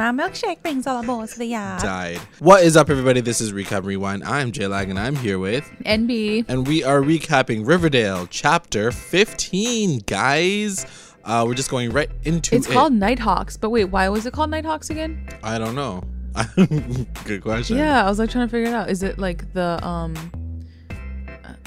My milkshake brings all the boys to the yard. died. What is up, everybody? This is Recap Rewind. I'm J Lag, and I'm here with, NB. and we are recapping Riverdale chapter 15, guys. Uh, we're just going right into it. It's it. called Nighthawks, but wait, why was it called Nighthawks again? I don't know. Good question. Yeah, I was like trying to figure it out. Is it like the um?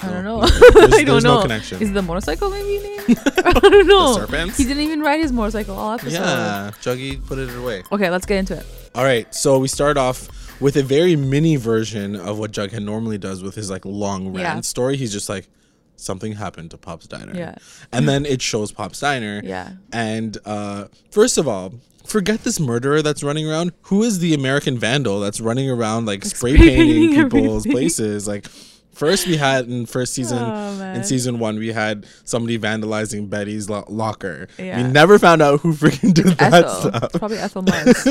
I don't know. No, there's- I don't there's no know. connection. Is the motorcycle maybe name? I don't know. serpents? He didn't even ride his motorcycle all episode. Yeah, Juggy put it away. Okay, let's get into it. All right, so we start off with a very mini version of what Jughead normally does with his like long rant Yeah. story. He's just like, something happened to Pop's Diner. Yeah. And then it shows Pop's Diner. Yeah. And uh, first of all, forget this murderer that's running around. Who is the American vandal that's running around like spray spray painting painting people's places? Like, first we had in first season, Oh, in season one, we had somebody vandalizing Betty's lo- locker. Yeah. We never found out who freaking did that Ethel. stuff. It's probably Ethel Marks.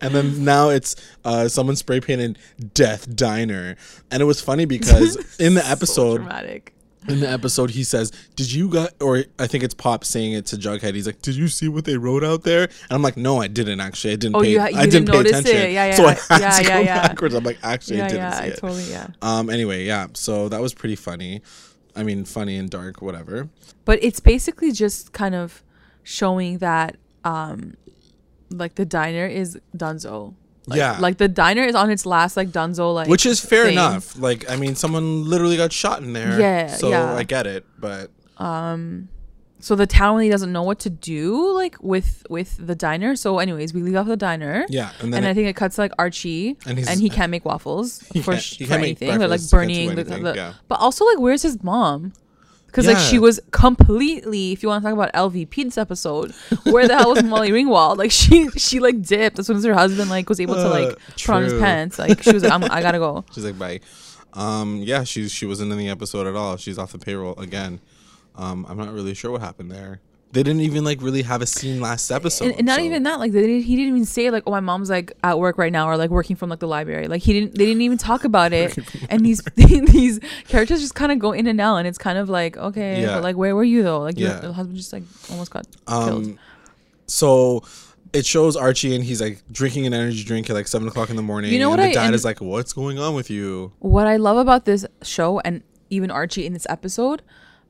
And then now it's uh, someone spray painted Death Diner. And it was funny because in the so episode, dramatic. In the episode, he says, Did you got, or I think it's Pop saying it to Jughead. He's like, Did you see what they wrote out there? And I'm like, No, I didn't actually. I didn't Oh, pay, you ha- you I didn't, didn't pay notice attention. it. Yeah, So I yeah. had Yeah, to go yeah, yeah. backwards. I'm like, Actually, I didn't yeah, see I it. totally yeah. Um. Anyway, yeah. So that was pretty funny. I mean, funny and dark, whatever. But it's basically just kind of showing that um like the diner is Dunzo. Like, Yeah. Like the diner is on its last like Dunzo like Which is fair thing. enough. Like, I mean, someone literally got shot in there. Yeah, So yeah. I get it, but um, So the town really doesn't know what to do like with with the diner. So anyways, we leave off the diner. yeah. And then And it- I think it cuts like Archie, And and, he can't make waffles He for, for anything. They're like burning, the, the- yeah. but also like where's his mom? Because like she was completely, if you want to talk about LVP this episode, where the hell was Molly Ringwald? Like she she like dipped as soon as her husband like was able to like Uh, put on his pants. Like she was like, I'm, I gotta go. She's like, bye. Um, yeah, she she wasn't in the episode at all. She's off the payroll again. Um, I'm not really sure what happened there. They didn't even like really have a scene last episode. And, and not so- even that, like they didn't, he didn't even say like, oh, my mom's like at work right now or like working from like the library. Like he didn't, they didn't even talk about it. and these these characters just kind of go in and out, and it's kind of like, okay, Yeah. but like where were you though? Like Yeah. your husband just like almost got killed. Um, so it shows Archie and he's like drinking an energy drink at like seven o'clock in the morning. You know and what the I- dad is like, "What's going on with you?" What I love about this show and even Archie in this episode,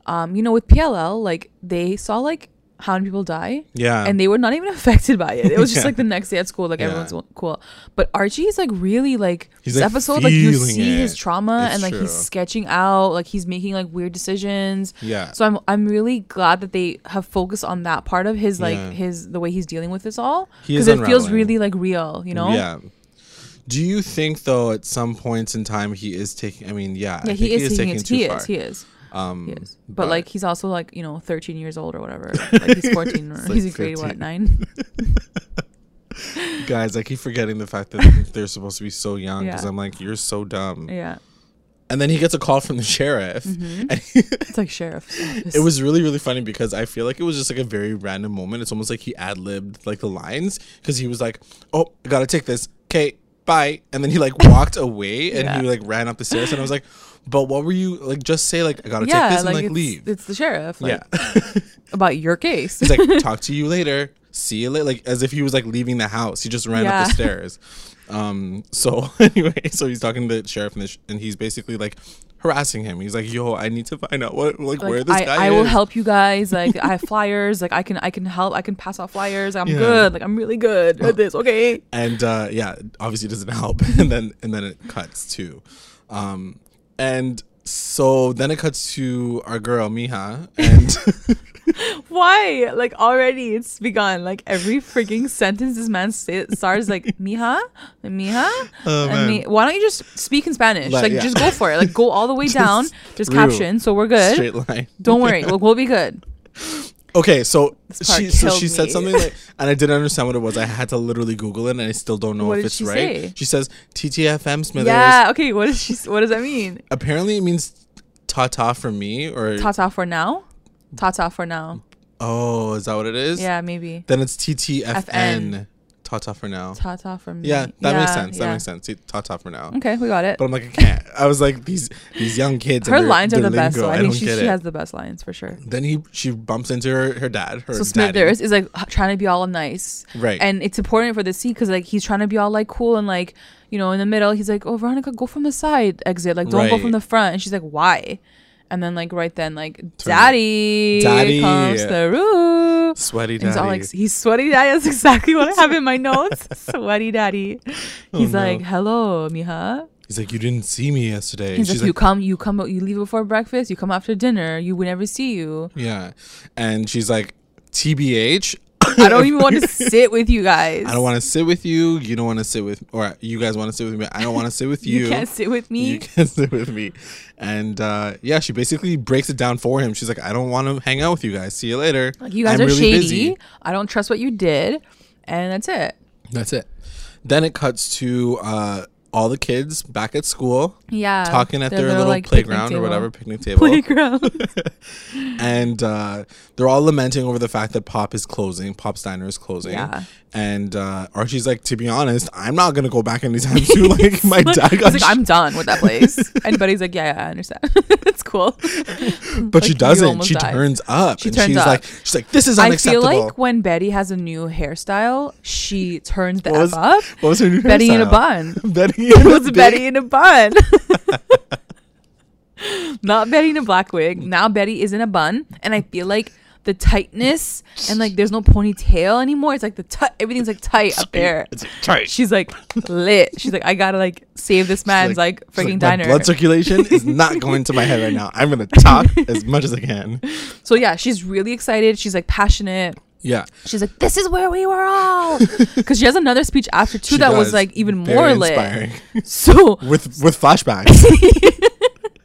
um, you know, with PLL, like they saw like how many people die. Yeah, and they were not even affected by it. It was just Yeah. like the next day at school, like Yeah. everyone's cool. But Archie is like really like He's, this like, episode, like you see his trauma It's and like true. he's sketching out, like he's making like weird decisions. yeah. So I'm I'm really glad that they have focused on that part of his like Yeah. his the way he's dealing with this all because it feels really like real, you know? Yeah. Do you think though at some points in time he is taking? I mean, yeah, Yeah, think he is taking it. too He far. is. He is. Um, He is. But, like he's also like you know 13 years old or whatever. Like he's 14 or like he's in grade what nine? guys, I keep forgetting the fact that they're supposed to be so young because Yeah. I'm like, you're so dumb. yeah, And then he gets a call from the sheriff, Mm-hmm. and he- it's like sheriff. it was really really funny because I feel like it was just like a very random moment. It's almost like he ad libbed like the lines because he was like, "Oh, I gotta take this." Okay, bye. And then he like walked away and Yeah. he like ran up the stairs, and I was like, "But what were you like? Just say like I gotta yeah, take this and like like it's, leave." it's the sheriff. Like, yeah. about your case. He's like, talk to you later. See you later. Like as if he was like leaving the house. He just ran up the stairs. Um. So anyway, so he's talking to the sheriff and, the sh- and he's basically like harassing him. He's like, "Yo, I need to find out what like, Like, where this I, guy I is." will help you guys. Like I have flyers. Like I can I can help. I can pass out flyers. I'm Yeah. good. Like I'm really good at this. Okay. And uh, yeah, obviously it doesn't help. and then and then it cuts too. Um. And so then it cuts to our girl Miha and. Why? Like already it's begun. Like every freaking sentence this man say, starts like mija, mija. Oh, and. Why don't you just speak in Spanish? Like, Like, yeah. just go for it. Like go all the way down. Just caption. So we're good. Straight line. Don't worry. We'll, we'll be good. Okay, so she so she said me. something like, and I didn't understand what it was. I had to literally Google it, and I still don't know What if did it's she right. say? She says TTFM Smithers. Yeah. Okay. What is she? What does that mean? Apparently, it means ta-ta for me, or Tata for now. Tata for now. oh, is that what it is? Yeah, maybe. Then it's TTFN. Tata for now. Tata from Yeah, that makes Yeah, sense. That makes sense. Tata for now. Okay, we got it. But I'm like, I can't. I was like, these these young kids. and Her lines are the best. lingo, So I, I think she, she has the best lines for sure. Then he she bumps into her her dad. Her So. Smithers is like trying to be all nice, Right. and it's important for the scene because like he's trying to be all like cool and like you know in the middle he's like, oh Veronica, go from the side exit, like don't go from the front, and she's like, why? And then like right then like daddy, Daddy. comes through. Sweaty And he's all daddy. like, he's sweaty daddy. That's exactly what I have in my notes. sweaty daddy. Oh, he's Oh, no. like, hello, mija. He's like, you didn't see me yesterday. He's She's like, you come, you come, you leave before breakfast. You come after dinner. You would never see you. yeah, and she's like, TBH. I don't even want to sit with you guys. I don't want to sit with you. You don't want to sit with, or you guys want to sit with me. I don't want to sit with you. You can't sit with me. You can't sit with me. And uh, yeah, she basically breaks it down for him. She's like, I don't want to hang out with you guys. See you later. Like you guys I'm are really shady. busy." I don't trust what you did, and that's it. That's it. Then it cuts to uh, all the kids back at school Yeah, talking at their little like, playground or whatever picnic table. Playground. and uh, they're all lamenting over the fact that Pop is closing. Pop's Diner is closing. Yeah. And uh, Archie's like, to be honest, I'm not gonna go back anytime soon. Like my dad got, like, I'm done with that place. and Buddy's like, yeah, yeah, I understand. It's cool. but she like, you doesn't. She died. turns up. She and turns she's up. like, she's like, this is I feel like when Betty has a new hairstyle, she turns the What was- F up. what was her new Betty in a hairstyle? bun. Betty in a was big- Betty in a bun. Not Betty in a black wig. Now Betty is in a bun, and I feel like the tightness and like there's no ponytail anymore. It's like the tight. Everything's like tight up there. It's tight. She's like lit. She's like, I gotta like save this man's like, she's freaking my diner. blood circulation is not going to my head right now. I'm gonna talk as much as I can. so yeah, she's really excited. She's like passionate. Yeah. She's like, this is where we were all. Because she has another speech after too She that was like even Very more lit. So with with flashbacks.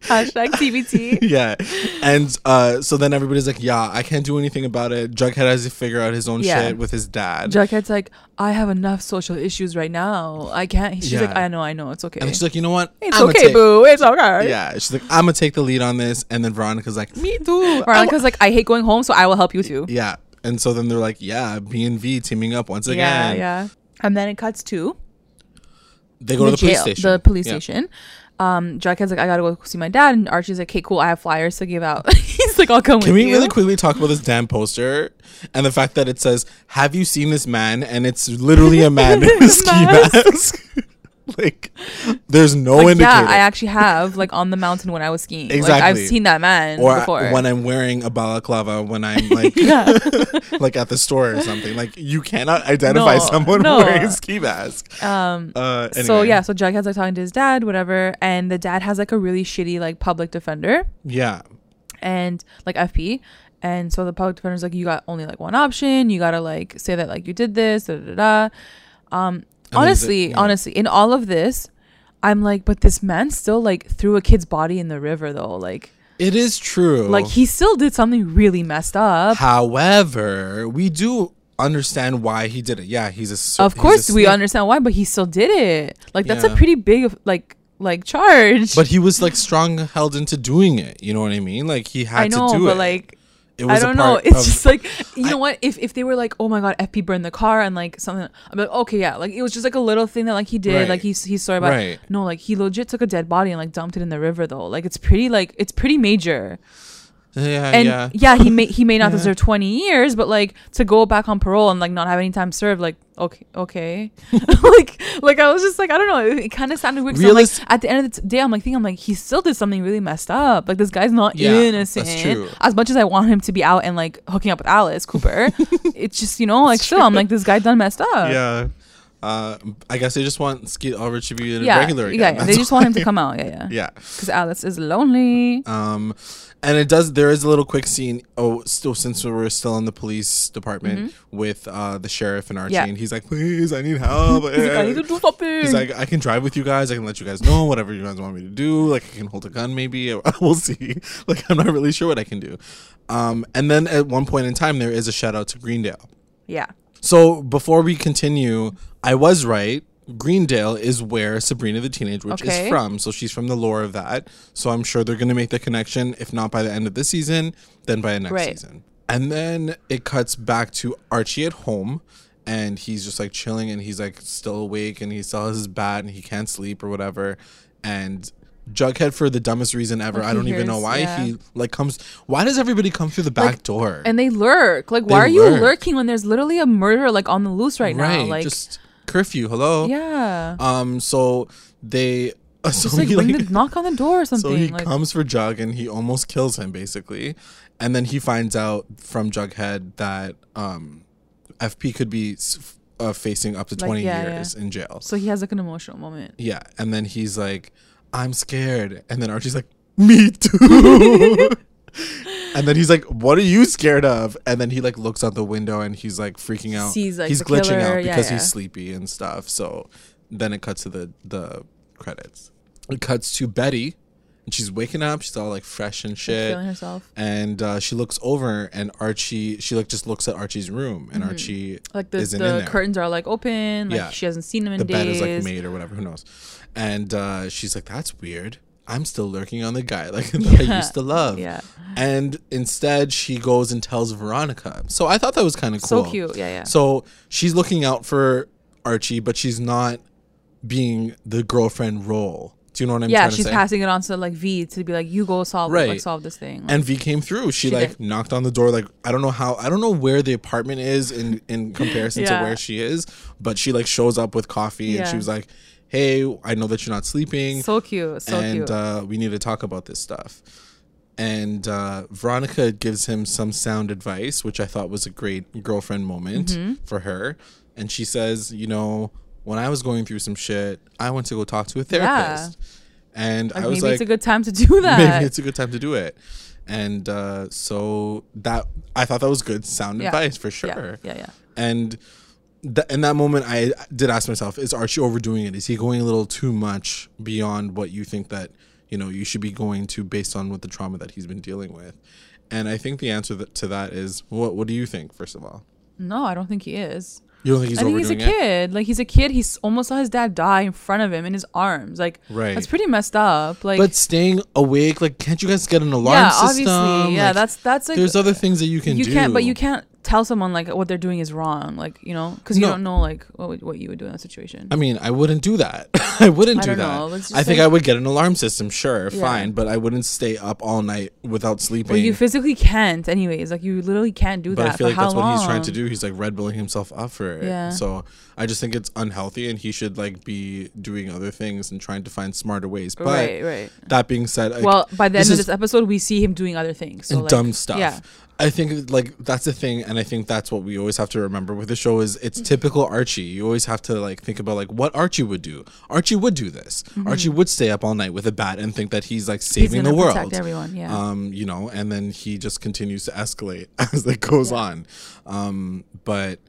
Hashtag TBT. yeah. And uh, so then everybody's like, yeah, I can't do anything about it. Jughead has to figure out his own Yeah. shit with his dad. Jughead's like, I have enough social issues right now. I can't. She's like, I know, I know, it's okay. and she's like, you know what? it's I'ma okay, take- boo. It's okay. Yeah. She's like, I'm gonna take the lead on this. And then Veronica's like, me too. Veronica's like, I hate going home, so I will help you too. Yeah. And so then they're like, yeah, B and V teaming up once again. yeah. Yeah. And then it cuts to They go to the police station. The police Yeah. station. Um, Jughead's like, I gotta go see my dad, and Archie's like, Okay, cool. I have flyers to give out. He's like, I'll come Can we you. really quickly talk about this damn poster and the fact that it says, "Have you seen this man?" and it's literally a man in a ski Mask. like, there's no Like, indicator. yeah, I actually have like on the mountain when I was skiing. Like Exactly. I've seen that man or before. when I'm wearing a balaclava when I'm like like at the store or something. Like you cannot identify No, someone no. wearing a ski mask. Um. Uh, So yeah, so Jughead's like talking to his dad, whatever, and the dad has like a really shitty like public defender. yeah, and like FP. And so the public defender's like, you got only like one option. You gotta like say that like you did this, da da da. Um, honestly, yeah. honestly, in all of this, I'm like, but this man still like threw a kid's body in the river though. Like, it is true. like he still did something really messed up. However, we do understand why he did it. Yeah, he's a. of he's a course, we understand why, but he still did it. Like that's a pretty big like like charge. But he was like strong held into doing it. You know what I mean? Like he had know, to do but it. like I don't know. It's of- just like you I- know what? If if they were like, oh my god, FP burned the car and like something, I'm like, okay, yeah, like it was just like a little thing that like he did, Right. like he's he's sorry about. Right. No, like he legit took a dead body and like dumped it in the river though. Like it's pretty like it's pretty major. Yeah, And yeah. yeah, he may he may not Yeah. deserve 20 years, but like to go back on parole and like not have any time served, like okay, okay, like like I was just like I don't know, it, it kind of sounded weird. I'm, like at the end of the day, I'm like thinking, I'm like he still did something really messed up. Like this guy's not Yeah, innocent. As much as I want him to be out and like hooking up with Alice Cooper, it's just you know like still I'm like this guy done messed up. yeah. Uh, I guess they just want Skeet Ulrich to be a yeah, regular again. yeah. yeah. They just want him to come out. Yeah, yeah. Yeah. Because Alice is lonely. Um, and it does. There is a little quick scene. Oh, still since we're still in the police department with uh the sheriff and Archie, Mm-hmm. Yeah. and he's like, "Please, I need help." He's like, I need to do something. He's like, I can drive with you guys. I can let you guys know whatever you guys want me to do. Like, I can hold a gun, maybe. we'll see. Like, I'm not really sure what I can do. Um, and then at one point in time, there is a shout out to Greendale. yeah. So before we continue, I was right. Greendale is where Sabrina the Teenage Witch Okay. is from. So she's from the lore of that. So I'm sure they're going to make the connection, if not by the end of this season, then by the next Right. season. And then it cuts back to Archie at home. and he's just like chilling and he's like still awake and he still has his bat and he can't sleep or whatever and Jughead for the dumbest reason ever. I don't even know why yeah. he like comes. Why does everybody come through the back Like, door? And they lurk. Like, They why are you lurk. lurking when there's literally a murder like on the loose right, now? Like, just curfew. Hello. yeah, Um. So they. Uh, so just like he, like- the knock on the door or something. So he like, comes for Jug and he almost kills him basically, and then he finds out from Jughead that um, FP could be uh, facing up to Like, twenty yeah, years in jail. so he has like an emotional moment. Yeah, and then he's like, "I'm scared," and then Archie's like, "Me too." and then he's like, "What are you scared of?" And then he like looks out the window and he's like freaking out. Sees, like, he's glitching killer, out yeah, because yeah. he's sleepy and stuff. So then it cuts to the the credits. It cuts to Betty, and she's waking up. She's all like fresh and shit feeling herself. and uh, she looks over and Archie she like just looks at Archie's room and Archie Mm-hmm. Like the, the curtains are like open. Like Yeah. she hasn't seen him in the bed days. is like made or whatever who knows and uh, she's like that's weird I'm still lurking on the guy like that I used to love Yeah. and instead she goes and tells Veronica so I thought that was kind of cool So cute. Yeah, yeah. so she's looking out for Archie but she's not being the girlfriend role do you know what I'm yeah, she's passing it on to like V to be like, you go solve like solve this thing. Like, and V came through. She, She like did. knocked on the door. Like I don't know how. I don't know where the apartment is in in comparison Yeah. to where she is. But she like shows up with coffee and she was like, "Hey, I know that you're not sleeping, so cute. So and cute. uh, we need to talk about this stuff." And uh, Veronica gives him some sound advice, which I thought was a great girlfriend moment Mm-hmm. for her. And she says, "You know, when I was going through some shit, I went to go talk to a Yeah. therapist." And like I was maybe like, it's a good time to do that. maybe it's a good time to do it. And uh, so that I thought that was good sound Yeah. advice for yeah, sure. yeah, yeah. And th- in that moment, I did ask myself: Is Archie overdoing it? Is he going a little too much beyond what you think that you know you should be going to based on what the trauma that he's been dealing with? And I think the answer th- to that is what? What do you think? First of all, No, I don't think he is. You don't think he's I think he's a overdoing it? kid. Like he's a kid. He's almost saw his dad die in front of him in his arms. Like Right. that's pretty messed up. Like But staying awake, like, can't you guys get an alarm yeah, system? obviously, yeah. Like, that's that's like there's other things that you can you do. can't, but you can't tell someone like what they're doing is wrong. Like you know, because you No. don't know like what would- what you would do in that situation. I mean, I wouldn't do that. I wouldn't I do don't that. know. It's just I think I would get an alarm system, sure, Yeah. fine, but I wouldn't stay up all night without sleeping. well, you physically can't, anyways. Like you literally can't do but that. I feel for like how that's what he's trying to do. He's like red bulling himself up for it. Yeah. So I just think it's unhealthy, and he should like be doing other things and trying to find smarter ways. But right, right. that being said, like, well, by the this end of is- this episode, we see him doing other things. So and like, dumb stuff. Yeah, I think like that's the thing, and I think that's what we always have to remember with the show is it's typical Archie. You always have to like think about like what Archie would do. Archie would do this. Archie would stay up all night with a bat and think that he's like Mm-hmm. he's saving gonna the world. everyone. Yeah, Um, you know, and then he just continues to escalate as it goes Yeah. on. Um, but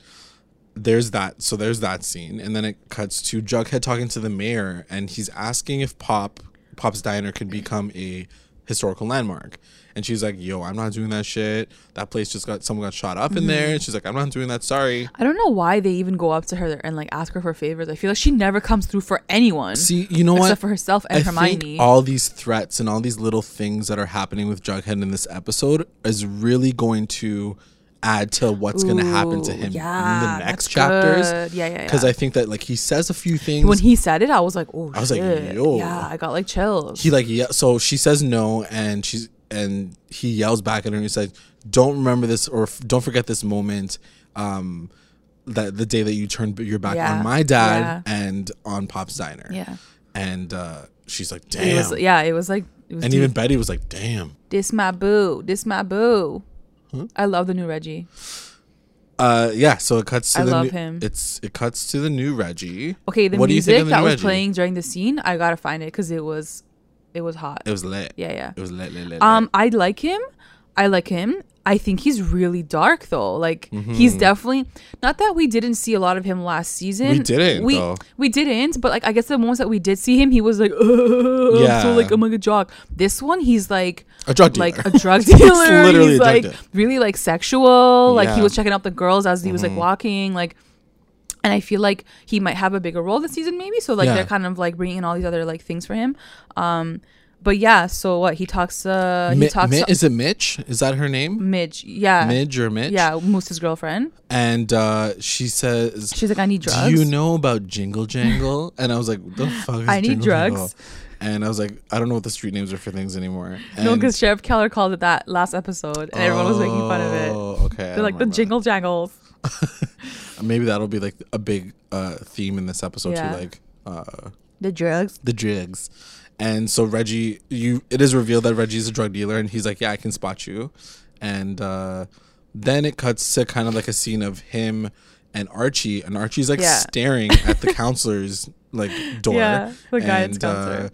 there's that. So there's that scene, and then it cuts to Jughead talking to the mayor, and he's asking if Pop Pop's Diner could become a historical landmark. And she's like, "Yo, I'm not doing that shit. That place just got someone got shot up in there." Mm-hmm. And she's like, "I'm not doing that. Sorry." I don't know why they even go up to her and like ask her for favors. I feel like she never comes through for anyone See, you know what except what? for herself and I Hermione. all these threats and all these little things that are happening with Jughead in this episode is really going to add to what's going to happen to him yeah, in the next chapters. good. Yeah, yeah, Because yeah. I think that like he says a few things. when he said it, I was like, oh, I was like, yo. yeah, I got like chills. he like yeah. So she says no, and she's and he yells back at her and he says, "Don't remember this or don't forget this moment." Um, that the day that you turned your back Yeah, on my dad yeah. and on Pop's diner. yeah, And uh, she's like, it "Damn." was, yeah, it was like, it was and deep. even Betty was like, "Damn." this my boo, this my boo. I love the new Reggie. Uh, yeah. So it cuts to I the love new, him. It's it cuts to the new Reggie. Okay, the What do you think music the that was Reggie? playing during the scene, I gotta find it because it was, it was hot. It was lit. yeah, yeah. It was lit, lit, lit. Um, I like him. I like him. I think he's really dark though. Like he's definitely not that we didn't see a lot of him last season. Mm-hmm. We didn't, We though. we didn't. But like I guess the moments that we did see him, he was like, "Ugh," Yeah. so like I'm like a jock. This one, he's like a drug dealer. like a drug dealer. literally he's like dealer. really like sexual. Like he Yeah. Mm-hmm. was checking out the girls as he was like walking. Like, and I feel like he might have a bigger role this season, maybe. So like Yeah. they're kind of like bringing in all these other like things for him. Um, but yeah, so what? He talks. Uh, he Mi- talks. Mi- to is it Mitch? Is that her name? Midge. Yeah. Midge or Mitch? Yeah, Moose's girlfriend. And uh, she says, She's like, I need drugs. Do you know about Jingle Jangle? and I was like, the fuck is I need Jingle drugs. Jangle? And I was like, I don't know what the street names are for things anymore. No, because Sheriff Keller called it that last episode, and everyone was making fun of it. Oh, okay. They're like the jingle jangles. Maybe that'll be like a big uh, theme in this episode Yeah. too, like uh, The drugs. the jigs. And so Reggie, you it is revealed that Reggie's a drug dealer, and he's like, "Yeah, I can spot you." And uh, then it cuts to kind of like a scene of him and Archie, and Archie's like Yeah. staring at the counselor's like door. Yeah, the guidance uh, counselor.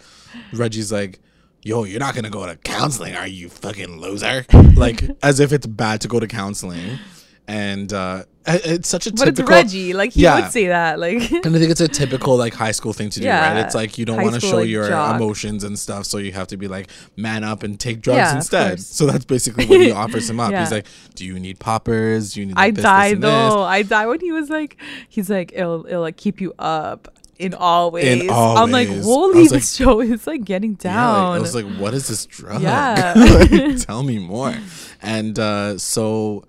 Reggie's like, "Yo, you're not gonna go to counseling, are you, fucking loser?" like as if it's bad to go to counseling. And uh, it's such a typical But typical. it's Reggie. Like he Yeah. would say that. Like And I think it's a typical like high school thing to do, Yeah. right? It's like you don't want to show like, your jock. emotions and stuff, so you have to be like man up and take drugs Yeah, instead. So that's basically what he offers him up. He's like, "Do you need poppers? Do you need?" I Like, this, this, died this?" though. I died when he was like, he's like, it'll it'll like keep you up in all ways. all I'm like, ways. I holy, this show is like getting down. like, I was like, "What is this drug? Yeah. Like, tell me more." And uh, so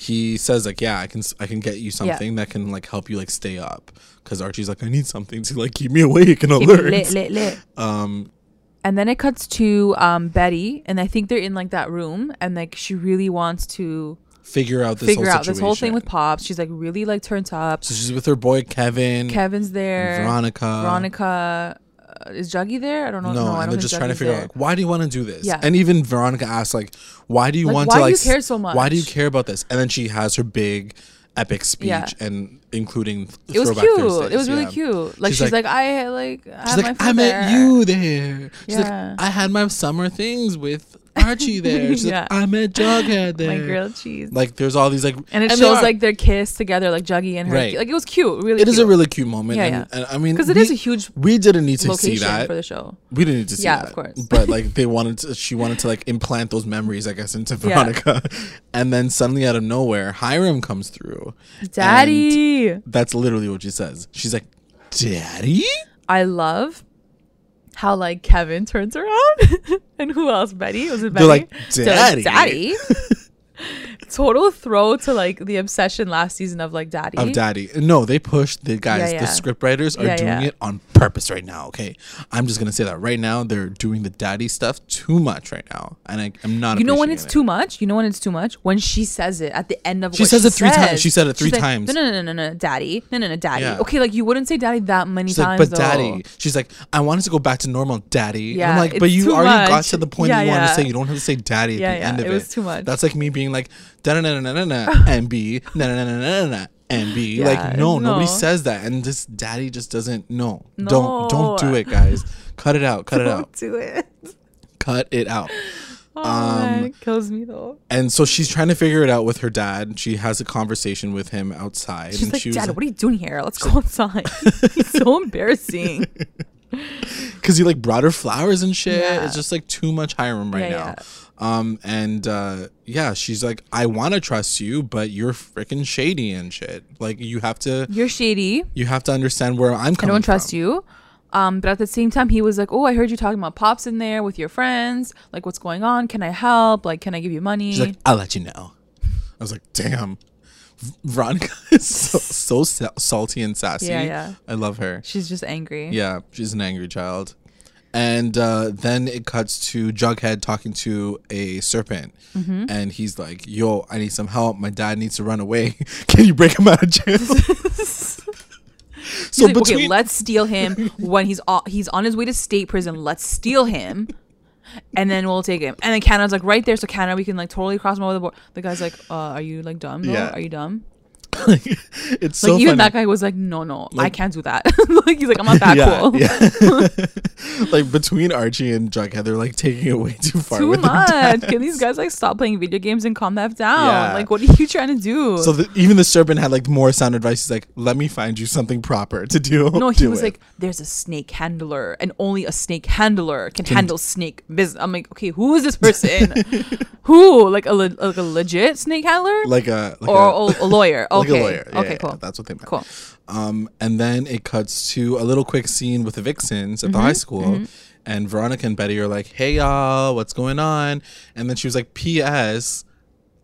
he says like, "Yeah, I can I can get you something that can like help you like stay up." Because Archie's like, "I need something to like keep me awake and Keep alert." lit, lit, lit. Um, And then it cuts to um, Betty, and I think they're in like that room, and like she really wants to figure out this figure whole out this whole thing with Pops. She's like really like turned up. So she's with her boy Kevin. Kevin's there. Veronica. Veronica. Uh, is Juggy there? I don't know. No, No, I and they're just trying to figure there. out like, why do you want to do this? Yeah. And even Veronica asks like, why do you Like, want why to do you like? care s- so Why do you care about this? And then she has her big, epic speech, Yeah. and including It was cute. Thursdays, It was really yeah. cute. Like She's she's, like- like, I like I She's had like, I met there." you there. She's Yeah. like, I had my summer things with Archie there. She's Yeah. like, I met Jughead there. My grilled cheese. Like, there's all these like, and it they shows like their kiss together, like Juggy and her. Right. Like it was cute. Really, it is a really cute moment. Yeah, and, yeah. and I mean, because it we- is a huge We didn't need to see that. for the show. We didn't need to see Yeah, that. of course. But like they wanted to she wanted to like implant those memories, I guess, into Yeah. Veronica. And then suddenly out of nowhere, Hiram comes through. Daddy, that's literally what she says. She's like, Daddy? I love how like Kevin turns around, and who else? Betty was it? Betty? They're like, "Daddy." Daddy. Total throw to like the obsession last season of like Daddy. Of daddy. No, they pushed the guys, Yeah, the yeah. script writers are Yeah, doing yeah. it on purpose right now. Okay. I'm just gonna say that right now they're doing the daddy stuff too much right now. And I, I'm not You know when it's appreciating too much? You know when it's too much? When she says it at the end of She says she it three times. She said it three like, times. No, no, no, no, no, no, daddy. No, no, no, daddy. Yeah. Okay, like you wouldn't say daddy that many She's like, times. but though. daddy. She's like, I wanted to go back to normal, daddy. And I'm Yeah, like, but you already got to the point Yeah, you want to say. You don't have to say daddy at Yeah, the yeah, end of it it. was too much. That's like me being like, na na na na na and B, na na na na na na and B. Yeah, like, no, nobody says that. And this daddy just doesn't. No, No. don't don't do it, guys. Cut it out. Cut it out. Don't do it. Cut it out. Oh, Um, man, it kills me though. And so she's trying to figure it out with her dad. She has a conversation with him outside. She's like, she Dad, what are you doing here? Let's go outside. He's so embarrassing. because he like brought her flowers and shit. Yeah. It's just like too much Hiram right Yeah, now. Um and uh yeah, she's like, I want to trust you, but you're freaking shady and shit. Like you have to You're shady. you have to understand where I'm I coming don't trust from. you. Um, but at the same time, he was like, "Oh, I heard you talking about pops in there with your friends. Like, what's going on? Can I help? Like, can I give you money?" She's like, I'll let you know. I was like, damn. Veronica is so, so sa- salty and sassy. Yeah, yeah. I love her. She's just angry. Yeah, she's an angry child. And uh, then it cuts to Jughead talking to a serpent. Mm-hmm. And he's like, Yo, I need some help. My dad needs to run away. Can you break him out of jail? So like, okay, let's steal him when he's on, he's on his way to state prison. Let's steal him, and then we'll take him. And then Canada's like right there, so Canada, we can like totally cross him over the board. The guy's like, uh, "Are you like dumb? Though? Yeah. Are you dumb?" it's Like so even funny. that guy was like, "No, no, I can't do that." like he's like, "I'm not that yeah, cool." yeah. like between Archie and Jughead, they're like taking it way too far. Too much. Can these guys like stop playing video games and calm that down? Yeah. Like, what are you trying to do? So the, even the serpent had like more sound advice. He's like, "Let me find you something proper to do." no, he do was it." like, "There's a snake handler, and only a snake handler can handle snake business." I'm like, "Okay, who is this person? who? Like a le- like a legit snake handler, like a like or a, a lawyer?" Like a lawyer. Yeah, okay, yeah, cool, That's what they meant. cool. Um, and then it cuts to a little quick scene with the Vixens at the Mm-hmm, high school, and Veronica and Betty are like, "Hey y'all, what's going on?" And then she was like, "P.S.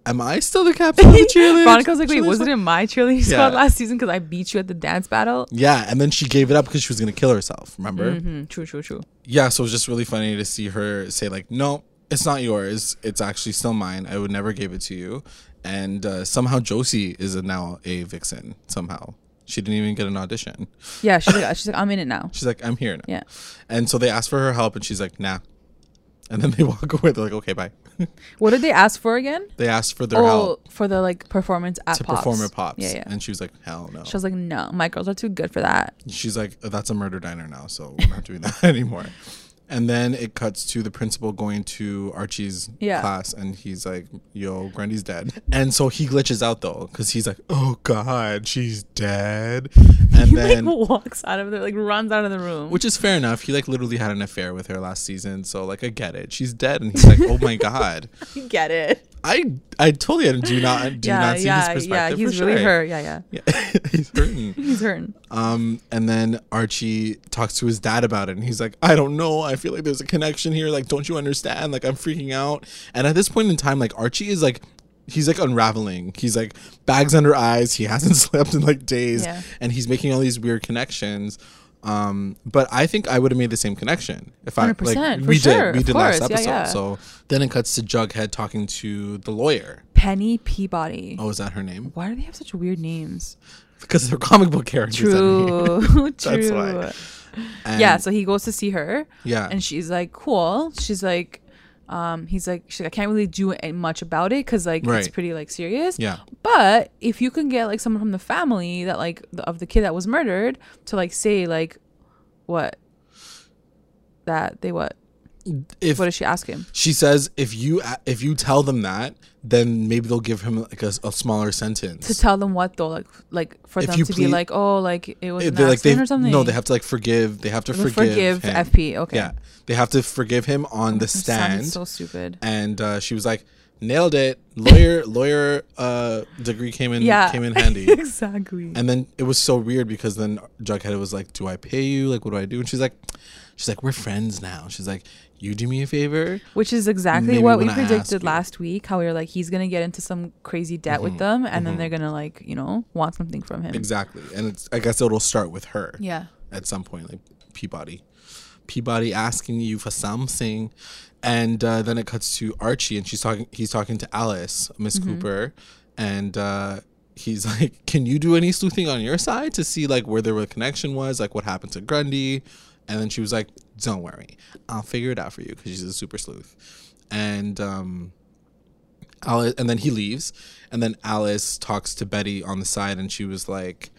Am I still the captain of the cheerleaders?" Veronica's like, wait, was it in my cheerleading Yeah. squad last season because I beat you at the dance battle? Yeah, and then she gave it up because she was gonna kill herself. Remember? hmm True, true, true. Yeah, so it was just really funny to see her say like, "No, it's not yours. It's actually still mine. I would never give it to you." And uh, somehow Josie is a, now a vixen. Somehow she didn't even get an audition. Yeah, she's like, she's like, I'm in it now. She's like, "I'm here now." Yeah. And so they ask for her help, and she's like, "Nah." And then they walk away. They're like, "Okay, bye." What did they ask for again? they asked for their oh, help for the like performance at to Pops. perform at Pops. Yeah, yeah. And she was like, "Hell no." She was like, no, my girls are too good for that. She's like, that's a murder diner now, so we're not doing that anymore. And then it cuts to the principal going to Archie's Yeah. class, and he's like, "Yo, Grundy's dead." And so he glitches out though, because he's like, "Oh God, she's dead." And He then, like walks out of there, like runs out of the room. which is fair enough. He like literally had an affair with her last season, so like I get it. She's dead, and he's like, "Oh my God." you get it. I I totally do not do yeah, not see yeah, his perspective. yeah. He's really sure. hurt. Yeah, yeah. Yeah, he's hurting. He's hurting. Um, and then Archie talks to his dad about it, and he's like, "I don't know. I feel like there's a connection here. Like, don't you understand? Like, I'm freaking out." And at this point in time, like Archie is like, he's like unraveling. He's like bags under eyes. He hasn't slept in like days, Yeah. and he's making all these weird connections. Um, but I think I would have made the same connection if I like 100%, for we sure, did. We did last course, yeah, episode. yeah. So then it cuts to Jughead talking to the lawyer. Penny Peabody. Oh, is that her name? Why do they have such weird names? Because they're comic book characters. True, That's why. And- yeah, so he goes to see her, yeah. and she's like, "Cool." She's like, um, he's like, she's like, I can't really do much about it because like Right. it's pretty like serious. yeah. But if you can get like someone from the family that like the, of the kid that was murdered to like say like, what, that they what? If What does she ask him? She says if you if you tell them that, then maybe they'll give him like a, a smaller sentence. To tell them what though? Like like for If them to plead- be like, oh, like it was an they're like they or something. no, they have to like forgive. They have to forgive. forgive him. FP. Okay. Yeah, they have to forgive him on the stand. So stupid. and uh, she was like, "Nailed it, lawyer, lawyer uh, degree came in Yeah. came in handy." exactly. And then it was so weird because then Jughead was like, "Do I pay you? Like, what do I do?" And she's like, "She's like, we're friends now." She's like, "You do me a favor." Which is exactly Maybe what we predicted last week. How we were like, he's gonna get into some crazy debt with Mhm, them, and mhm. then they're gonna like, you know, want something from him. Exactly, and it's I guess it'll start with her. Yeah. at some point, like Peabody. Peabody asking you for something, and uh, then it cuts to Archie, and she's talking. He's talking to Alice, Miss Mm-hmm. Cooper, and uh, he's like, "Can you do any sleuthing on your side to see like where the connection was, like what happened to Grundy?" And then she was like, "Don't worry, I'll figure it out for you," because she's a super sleuth. And um, Alice, and then he leaves, and then Alice talks to Betty on the side, and she was like,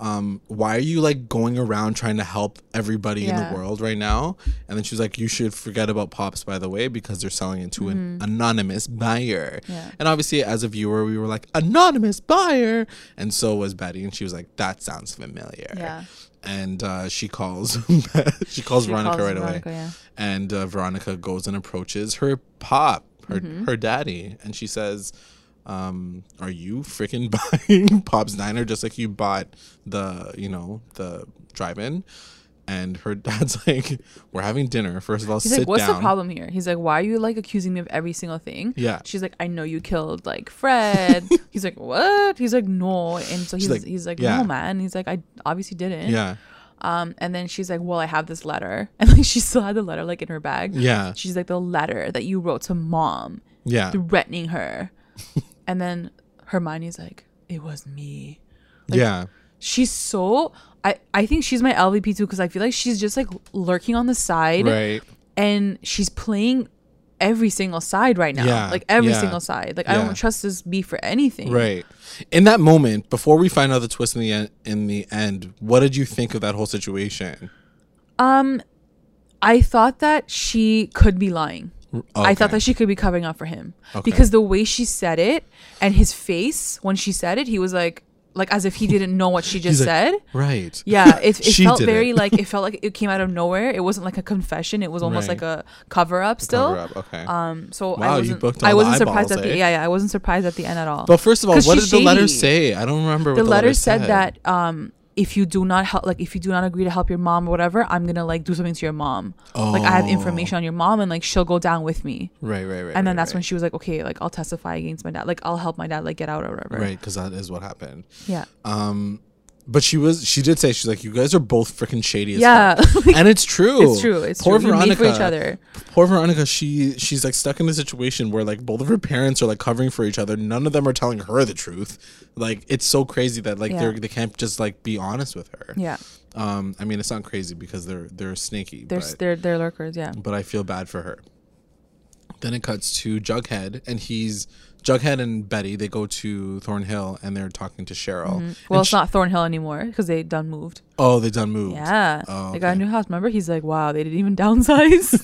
um, "Why are you like going around trying to help everybody in the world right now?" And then she's like, "You should forget about Pops, by the way, because they're selling it to an anonymous buyer." Mm-hmm. Yeah. And obviously, as a viewer, we were like, "Anonymous buyer," and so was Betty, and she was like, "That sounds familiar." Yeah. And uh, she calls, she calls She Veronica calls right Veronica, away yeah. and uh, Veronica goes and approaches her pop, her Mm-hmm. her daddy, and she says, um, "Are you freaking buying Pop's Diner just like you bought the you know the drive-in?" And her dad's like, "We're having dinner. First of all, He's sit like, what's down." the problem here? He's like, why are you like accusing me of every single thing? Yeah. She's like, I know you killed like Fred. he's like, what? He's like, no. And so he's like, he's like, yeah. no, man. He's like, I obviously didn't. Yeah, Um, and then she's like, well, I have this letter, and like she still had the letter like in her bag. yeah, She's like, the letter that you wrote to mom, yeah, threatening her, and then Hermione's like, it was me. yeah. She's so. I, I think she's my LVP too because I feel like she's just like lurking on the side Right. and she's playing every single side right now. Yeah, Like every yeah, single side. Like I don't trust this B for anything. Right. In that moment, before we find out the twist in the end, in the end, what did you think of that whole situation? Um I thought that she could be lying. I thought that she could be covering up for him. Okay. Because the way she said it and his face when she said it, he was like like as if he didn't know what she just like, said. Right. Yeah, it, it felt very it. like it felt like it came out of nowhere. It wasn't like a confession. It was almost Right. like a cover up still. Cover up, Okay. Um so Wow, I you wasn't booked I wasn't surprised at the eh? yeah, yeah, I wasn't surprised at the end at all. But first of all, what did she's the letter say? I don't remember. the what letter said that um if you do not help, like if you do not agree to help your mom or whatever, I'm gonna like do something to your mom. Oh. Like I have Oh. information on your mom, and like she'll go down with me. Right, right, right. And then right, that's when she was like, okay, like I'll testify against my dad. Like I'll help my dad like get out or whatever. right because that is what happened. Yeah. Um, but she was she did say she's like you guys are both freaking shady as Yeah. and it's true. it's true. It's Poor true. Made for each other. Poor Veronica, she she's like stuck in a situation where like both of her parents are like covering for each other. None of them are telling her the truth. Like it's so crazy that like Yeah. they're they can't just like be honest with her. Yeah. Um, I mean it's not crazy because they're they're snaky. They're but, they're they're lurkers. Yeah. but I feel bad for her. Then it cuts to Jughead, and he's Jughead and Betty. They go to Thornhill, and they're talking to Cheryl. Well, And it's sh- not Thornhill anymore because they done moved. Oh, they done moved. Yeah. Oh, They got a new house. Remember, he's like, wow, they didn't even downsize.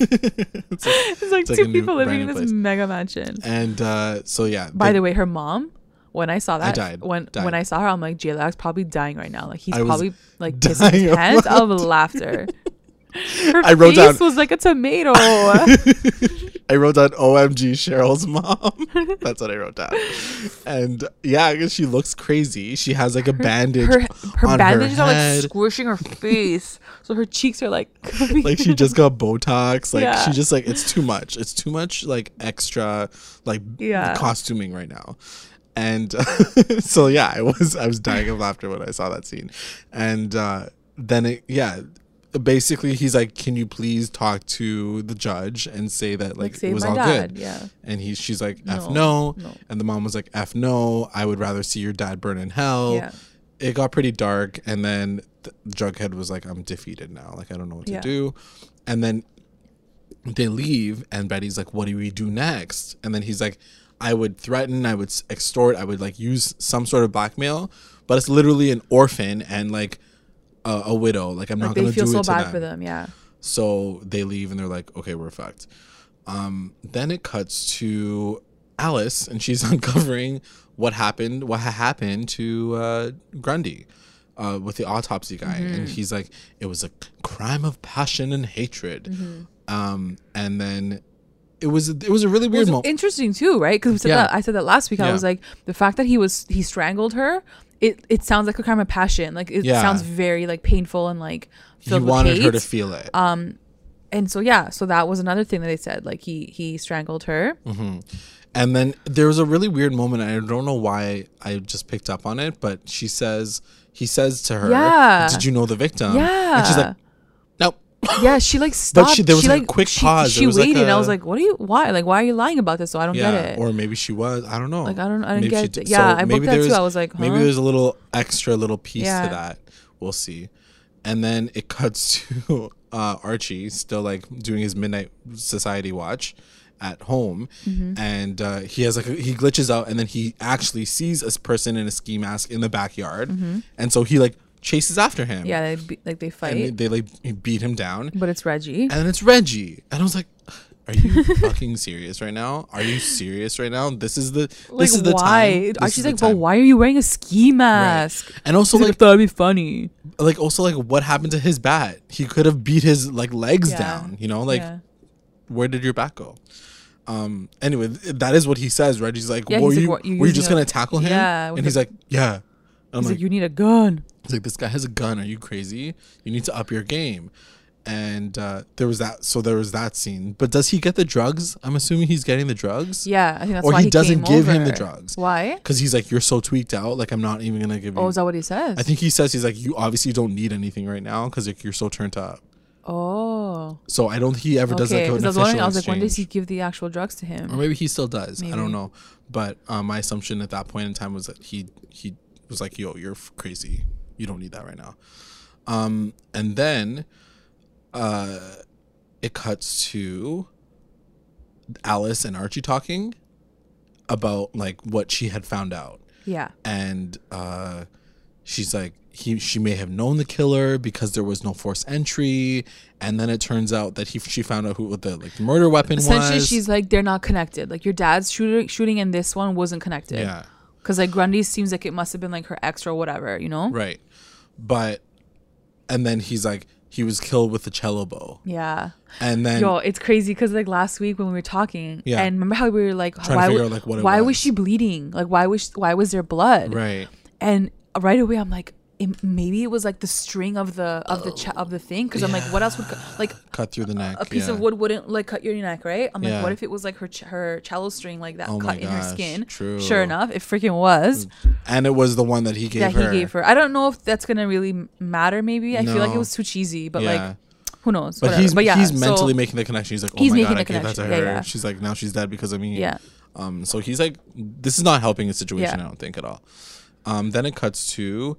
It's like- it's like it's like two new people living in this place. mega mansion. and uh, so yeah. By they- the way, her mom, when I saw that, died. when Died. when I saw her, I'm like, J-Lag's probably dying right now. Like he's I probably like dying pissing his out of laughter. Her I wrote face down- was like a tomato. I wrote down OMG Cheryl's mom. That's what I wrote down. And yeah, I guess she looks crazy. She has like a bandage her her on bandages her are like squishing her face, so her cheeks are like like she just got Botox. Like Yeah. she just like it's too much. It's too much like extra like Yeah. costuming right now. And so yeah, I was I was dying of laughter when I saw that scene. And uh then it yeah, basically he's like, "Can you please talk to the judge and say that like, like it was all dad. good?" Yeah. And he she's like, "F No, no." And the mom was like, "F no. I would rather see your dad burn in hell." Yeah. it got pretty dark and then th- jughead was like i'm defeated now like i don't know what Yeah. to do and then they leave and betty's like what do we do next and then he's like i would threaten i would extort i would like use some sort of blackmail but it's literally an orphan and like a, a widow like i'm Like not they gonna do so it to bad them. for them. Yeah. So they leave and they're like, okay, we're fucked. Um, then it cuts to Alice and she's uncovering what happened, what ha- happened to uh, Grundy uh, with the autopsy guy. Mm-hmm. And he's like, it was a crime of passion and hatred. Mm-hmm. Um, and then it was it was a really weird moment. interesting too, right? Because Yeah. I said that last week. I was like, the fact that he was he strangled her. It it sounds like a crime of passion. Like it Yeah. sounds very like painful and like He filled with wanted her to feel it. Um, and so yeah, so that was another thing that they said. Like he he strangled her. Mm-hmm. And then there was a really weird moment. and I don't know why I just picked up on it, but she says, he says to her, Yeah. Did you know the victim? Yeah. And she's like. Yeah, she like stopped. she- there was, she, like, a quick she, pause. She was, like, waited. and I a- was like, "What are you? Why? Like, why are you lying about this? So I don't yeah. get it." Or maybe she was. I don't know. Like, I don't- I didn't Maybe get she it. did. Yeah, I maybe booked that too. there's- I was like, maybe there's a little extra little piece Yeah. to that. We'll see. And then it cuts to uh, Archie still like doing his midnight society watch at home, Mm-hmm. and uh, he has like a, he glitches out, and then he actually sees a person in a ski mask in the backyard, and so he like chases after him. Yeah, they be, like they fight, and they, they like beat him down, but it's Reggie. and then it's Reggie, and I was like. Are you fucking serious right now? Are you serious right now? This is the Like, this is the why? time. This is like, "Well, why are you wearing a ski mask?" And also He's like, like "I thought it'd be funny." like also like what happened to his bat? He could have beat his like legs Yeah. down, you know? Like yeah. where did your bat go? Um anyway, th- that is what he says. Reggie's like, Yeah, were he's like, you were you just a-" gonna tackle him? Yeah, And he's like, Yeah. I'm He's like, like, "You need a gun." he's like, This guy has a gun. Are you crazy? You need to up your game. And uh there was that so there was that scene. But does he get the drugs? I'm assuming he's getting the drugs. Yeah, I think that's Or why he he, doesn't give him the drugs. Why? Because he's like, You're so tweaked out, like I'm not even gonna give you Oh, is that what he says? I think he says he's like, you obviously don't need anything right now because like, you're so turned up. Oh, So I don't think he ever does like okay. an I was official I was like, when does he give the actual drugs to him? Or maybe he still does. I don't know. But um, my assumption at that point in time was that he he was like, "Yo, you're crazy. You don't need that right now." Um, and then, uh, it cuts to Alice and Archie talking about like what she had found out. Yeah. and uh, she's like he she may have known the killer because there was no forced entry and then it turns out that he she found out who what the like the murder weapon Essentially, was Essentially, she's like, they're not connected. Like your dad's shooting, shooting, and this one wasn't connected. yeah Because like Grundy seems like it must have been like her ex or whatever, you know? right but and then he's like he was killed with the cello bow Yeah. and then Yo, it's crazy because like last week when we were talking, Yeah. and remember how we were like, Trying to why, figure out, like, why was. was. she bleeding? Like, why was why was there blood? right And right away, I'm like, it, maybe it was like the string of the of the cha- of the thing because I'm like, what else would co- like Cut through the neck. a piece yeah. of wood wouldn't like cut your neck, right? I'm like, Yeah. what if it was like her ch- her cello string like that Oh cut in her skin? true. Sure enough, it freaking was And it was the one that he gave that her. he gave her. I don't know if that's gonna really matter. Maybe I feel like it was too cheesy, but yeah. like who knows? but Whatever. he's but yeah, he's so- mentally making the connection. He's like, oh He's my god, I gave that to her. Yeah, yeah. She's like, now she's dead because of me. yeah. Um. So he's like, this is not helping his situation. Yeah. I don't think at all. Um. Then it cuts to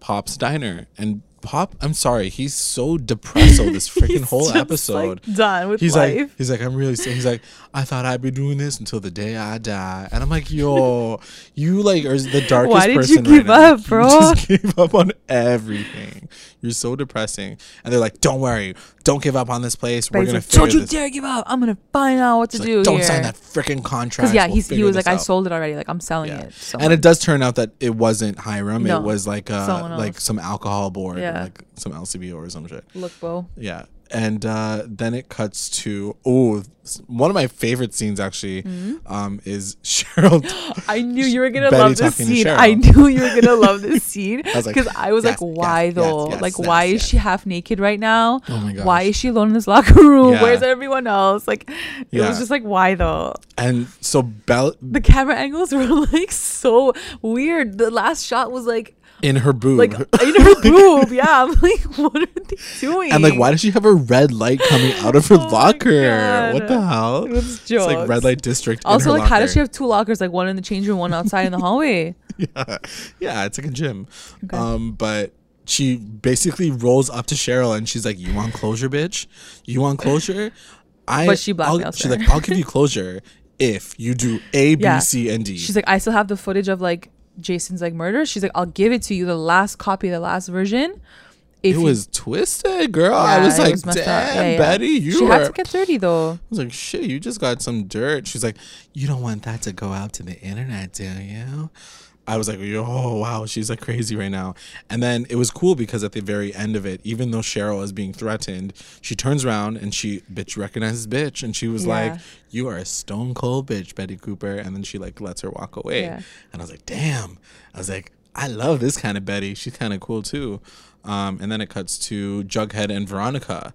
Pop's diner, and Pop. I'm sorry, he's so depresso this freaking whole episode. like, done with he's life. like, he's like, I'm really. He's like, I thought I'd be doing this until the day I die, and I'm like, yo, you like are the darkest Why did you person. give right now. up, bro? You just gave up on everything. You're so depressing, and they're like, don't worry, don't give up on this place. But We're gonna like, figure don't you this. dare give up! I'm gonna find out what to He's do like, don't here. sign that freaking contract. Because yeah, We'll he's he was like, I sold it already. Like I'm selling Yeah. it. And it does turn out that it wasn't Hiram. No, it was like uh like some alcohol board, Yeah. like some LCBO or some shit. look, Bo. Yeah. And uh, then it cuts to oh, one of my favorite scenes actually um, is Cheryl. I knew you were gonna Betty love this scene. I knew you were gonna love this scene was like, because I was yes, like, why yes, though? yes, like, why is she half naked right now? Oh my gosh. Why is she alone in this locker room? Yeah. Where's everyone else? Like, it Yeah. was just like, why though? and so Belle The camera angles were like so weird. The last shot was like in her boob. like in her boob. Yeah, I'm like, what are they doing? and like, why does she have a red light coming out of her Oh locker? What the hell? It was It's like red light district. in Also, like, how does she have two lockers? Like one in the change room, one outside in the hallway. yeah, yeah, it's like a gym. Okay. Um, but she basically rolls up to Cheryl and she's like, "You want closure, bitch? You want closure? I." But she blackmails She's like, "I'll give you closure if you do A, B, C, Yeah. and D." She's like, I still have the footage of like Jason's like murder. She's like, I'll give it to you, the last copy, the last version. If it you- was twisted, girl. I was like, was "Damn, Yeah, yeah. Betty, you she were." had to get dirty though. I was like, "Shit, you just got some dirt." She's like, "You don't want that to go out to the internet, do you?" I was like, "Yo, wow, she's like crazy right now." And then it was cool because at the very end of it, even though Cheryl is being threatened, she turns around and she bitch recognizes bitch, and she was Yeah. like, "You are a stone cold bitch, Betty Cooper." And then she like lets her walk away, Yeah. and I was like, "Damn!" I was like, "I love this kind of Betty. She's kind of cool too." Um, and then it cuts to Jughead and Veronica.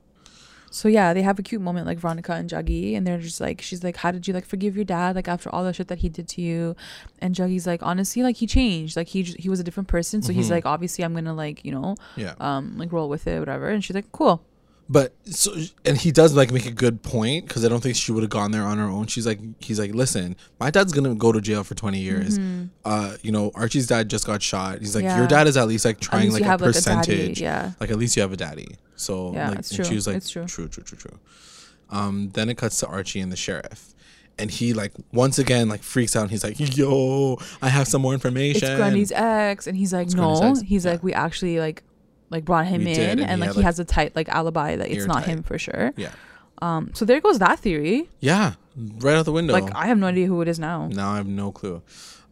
So yeah, they have a cute moment like Veronica and Juggy, and they're just like, she's like, how did you like forgive your dad like after all the shit that he did to you? And Juggy's like, honestly, like he changed, like he j- he was a different person. So he's Mhm. like, obviously, I'm gonna like you know, Yeah. um, like roll with it, whatever. And she's like, cool. But so, and he does like make a good point because I don't think she would have gone there on her own. She's like, he's like, listen, my dad's gonna go to jail for twenty years. Uh, you know, Archie's dad just got shot. He's like, Mm-hmm. Yeah. your dad is at least like trying least like a have like a percentage. yeah. Like at least you have a daddy. So Yeah, like, it's true. she was like, It's true. true, true, true, true. Um, then it cuts to Archie and the sheriff. And he like once again like freaks out. And he's like, "Yo, I have some more information." It's information." Grundy's ex, and he's like, It's no. He's yeah. like, we actually like, like brought him We in, did, and, and he like he like, has a tight like alibi that it's not airtight. him for sure. Yeah, Um, so there goes that theory. yeah, right out the window. Like I have no idea who it is now. Now I have no clue.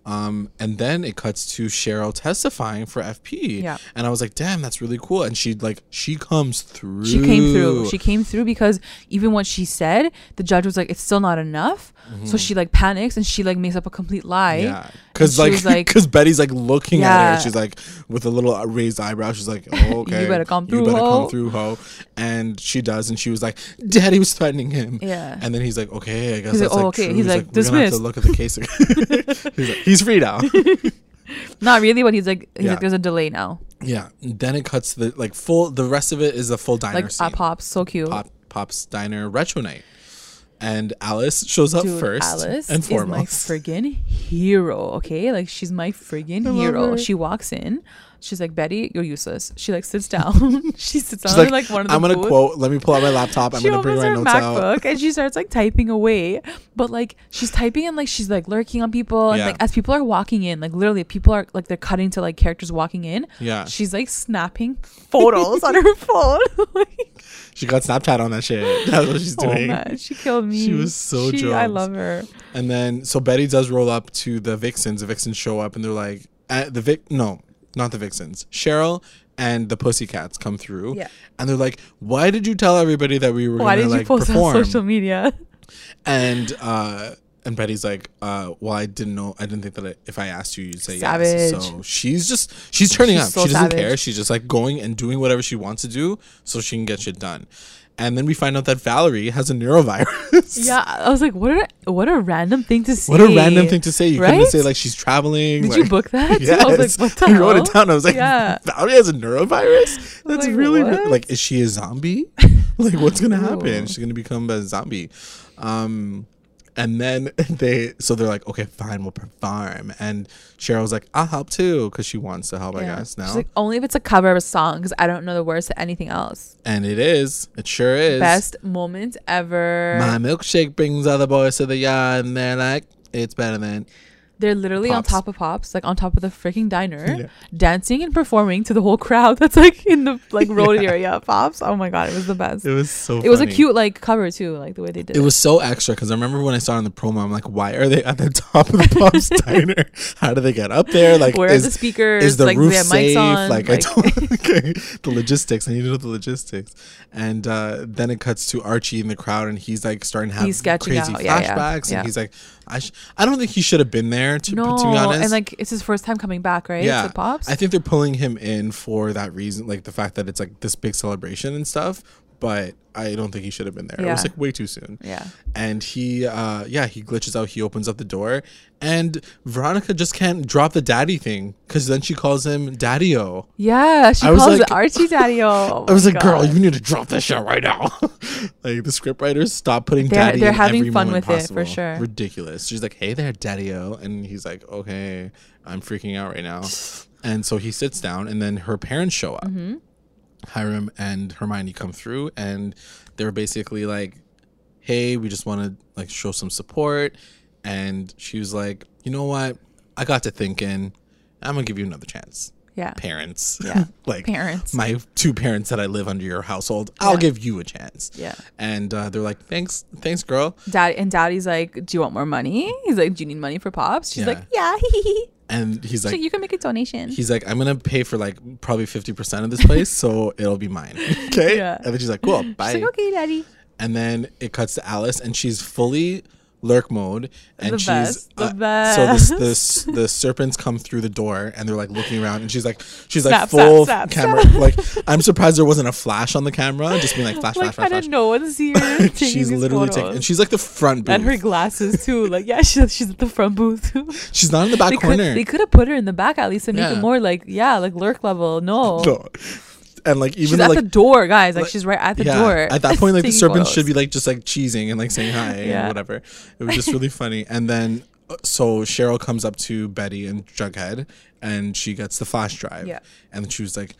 Um, and then it cuts to Cheryl testifying for FP. Yeah. And I was like, damn, that's really cool. And she like she comes through. She came through. She came through because even what she said, the judge was like, "It's still not enough." So she like panics and she like makes up a complete lie. Mm-hmm. yeah. And Cause like, was like- Betty's like looking at Yeah. her. She's like with a little raised eyebrow. She's like, oh, okay, better come through, You better ho." come through, ho. And she does, and she was like, Daddy was threatening him. Yeah. And then he's like, okay, I guess He's like, that's like, "Oh, okay." true. He's like, we're gonna have to look at the case. again." he's, like, he's free now. Not really, but he's like, he's Yeah. like, there's a delay now. yeah. Then it cuts to the like full. The rest of it is a full diner Like scene. uh, pops, so cute. Pop Pop's Diner Retro Night. And Alice shows up Dude, first Alice and is my friggin' hero. Okay, like she's my friggin' love hero. her. She walks in. She's like, Betty, you're useless. She like sits down. she sits down like, in like one of the I'm gonna booths. quote. Let me pull out my laptop. I'm she gonna bring opens my her notes out. MacBook and she starts like typing away. But like she's typing and like she's like lurking on people. And Yeah. like as people are walking in, like literally people are like they're cutting to like characters walking in. Yeah, She's like snapping photos on her phone. like, she got Snapchat on that shit. That's what she's oh doing. man, she killed me. She was so She- I love her. And then so Betty does roll up to the Vixens. The Vixens show up and they're like, uh, the Vic, no, not the Vixens. Cheryl and the Pussycats come through. Yeah. And they're like, why did you tell everybody that we were Why gonna did you post perform? on social media? and uh and Betty's like, uh, well, I didn't know. I didn't think that I, if I asked you, you'd say Savage. yes. So she's just she's turning She's up. so she doesn't savage. care. She's just like going and doing whatever she wants to do so she can get shit done. And then we find out that Valerie has a neurovirus. Yeah, I was like, what a what a random thing to say. What a random thing to say. You couldn't Right? say like she's traveling. Did like, you book that? Yes. I was like, what the I wrote hell? it down. I was like, Yeah. Valerie has a neurovirus? That's like, really like, is she a zombie? like, what's gonna happen? She's gonna become a zombie. Um, and then they, so they're like, okay, fine, we'll perform. And Cheryl's like, I'll help too, because she wants to help, I guess now. She's like, only if it's a cover of a song, because I don't know the words to anything else. and it is, it sure is. Best moment ever. My milkshake brings other boys to the yard, and they're like, it's better than. They're literally Pops. on top of pops, like on top of the freaking diner, Yeah. dancing and performing to the whole crowd that's like in the like road area pops. Oh my god, it was the best. It was so. It was a cute like cover too, like the way they did It it. was so extra because I remember when I saw it in the promo, I'm like, why are they at the top of the Pops Diner? How do they get up there? Like, Where are the speakers? is the like roof safe? on. like, like- I don't, okay, the logistics. I need to know the logistics. And uh, then it cuts to Archie in the crowd, and he's like starting to have crazy out. Yeah, yeah, flashbacks, yeah. and he's like, I, sh- I don't think he should have been there. To, no, to be honest, and like it's his first time coming back, right? Yeah. to pops. I think they're pulling him in for that reason, like the fact that it's like this big celebration and stuff. But I don't think he should have been there. It was like way too soon yeah, and he uh yeah he glitches out he opens up the door and veronica just can't drop the daddy thing because then she calls him daddy-o yeah. She I calls like- it Archie Daddy. Oh, i was like girl you need to drop that shit right now like the scriptwriters stop putting They're- daddy they're in having every fun with it, for possible. sure. ridiculous she's like hey there daddy-o and he's like okay i'm freaking out right now and so he sits down and then her parents show up Mm-hmm. Hiram and hermione come through and they're basically like hey we just want to like show some support and she was like you know what i got to thinking i'm gonna give you another chance yeah, parents Yeah. like Parents. my two parents that i live under your household i'll Yeah. give you a chance yeah. and uh, they're like thanks thanks girl Daddy and Daddy's like, "Do you want more money?" He's like, "Do you need money for pops?" She's Yeah. like, "Yeah." And he's like, like "You can make a donation." he's like i'm gonna pay for like probably 50% of this place so it'll be mine okay Yeah. and then she's like cool bye She's like, "Okay, Daddy." and then it cuts to Alice, and she's fully lurk mode, and The she's best, the uh, so this, best. the serpents come through the door, and they're like looking around, and she's like she's Snap, like full snap, camera, snap. like I'm surprised there wasn't a flash on the camera, just being like flash, Like, flash, I flash, didn't flash. know what to see her. She's literally photos. taking, and she's like the front booth. and her glasses too. Like, yeah, she's she's at the front booth she's not in the back they corner. could they could have put her in the back at least to make Yeah. it more like yeah, like lurk level. No, No. And like even she's though, at like the door, guys. Like, like- she's right at the yeah, door. At that point, like the serpents should be like just like cheesing and like saying hi Yeah. and whatever. It was just really funny. And then uh, so Cheryl comes up to Betty and Jughead, and she gets the flash drive. Yeah. And she was like,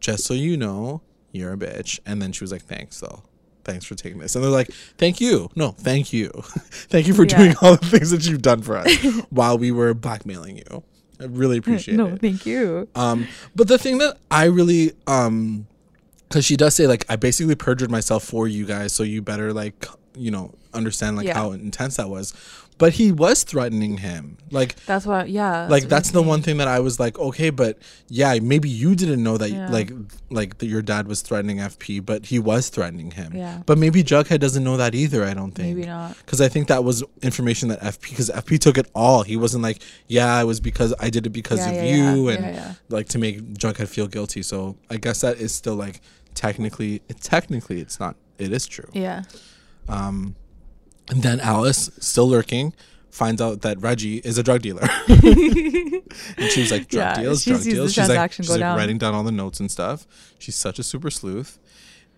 "Just so you know, you're a bitch." And then she was like, "Thanks though." Thanks for taking this. And they're like, thank you. No, thank you. thank you for Yeah. doing all the things that you've done for us while we were blackmailing you. I really appreciate no, it. No, thank you. Um, but the thing that I really um, because she does say like I basically perjured myself for you guys, so you better like you know understand like Yeah. how intense that was. But he was threatening him, like That's why, yeah. like what that's the one thing that I was like, okay, but yeah, maybe you didn't know that Yeah. like like that your dad was threatening FP, but he was threatening him. Yeah. But maybe Jughead doesn't know that either. I don't think. Maybe not. Because I think that was information that FP because FP took it all. He wasn't like, yeah, it was because I did it because Yeah, of yeah, you and like to make Jughead feel guilty. So I guess that is still like technically, technically it's not. It is true. Yeah. Um, and then Alice, still lurking, finds out that Reggie is a drug dealer. and she was like, drug Yeah, deals, drug deals. She's like, she's like down. writing down all the notes and stuff. She's such a super sleuth.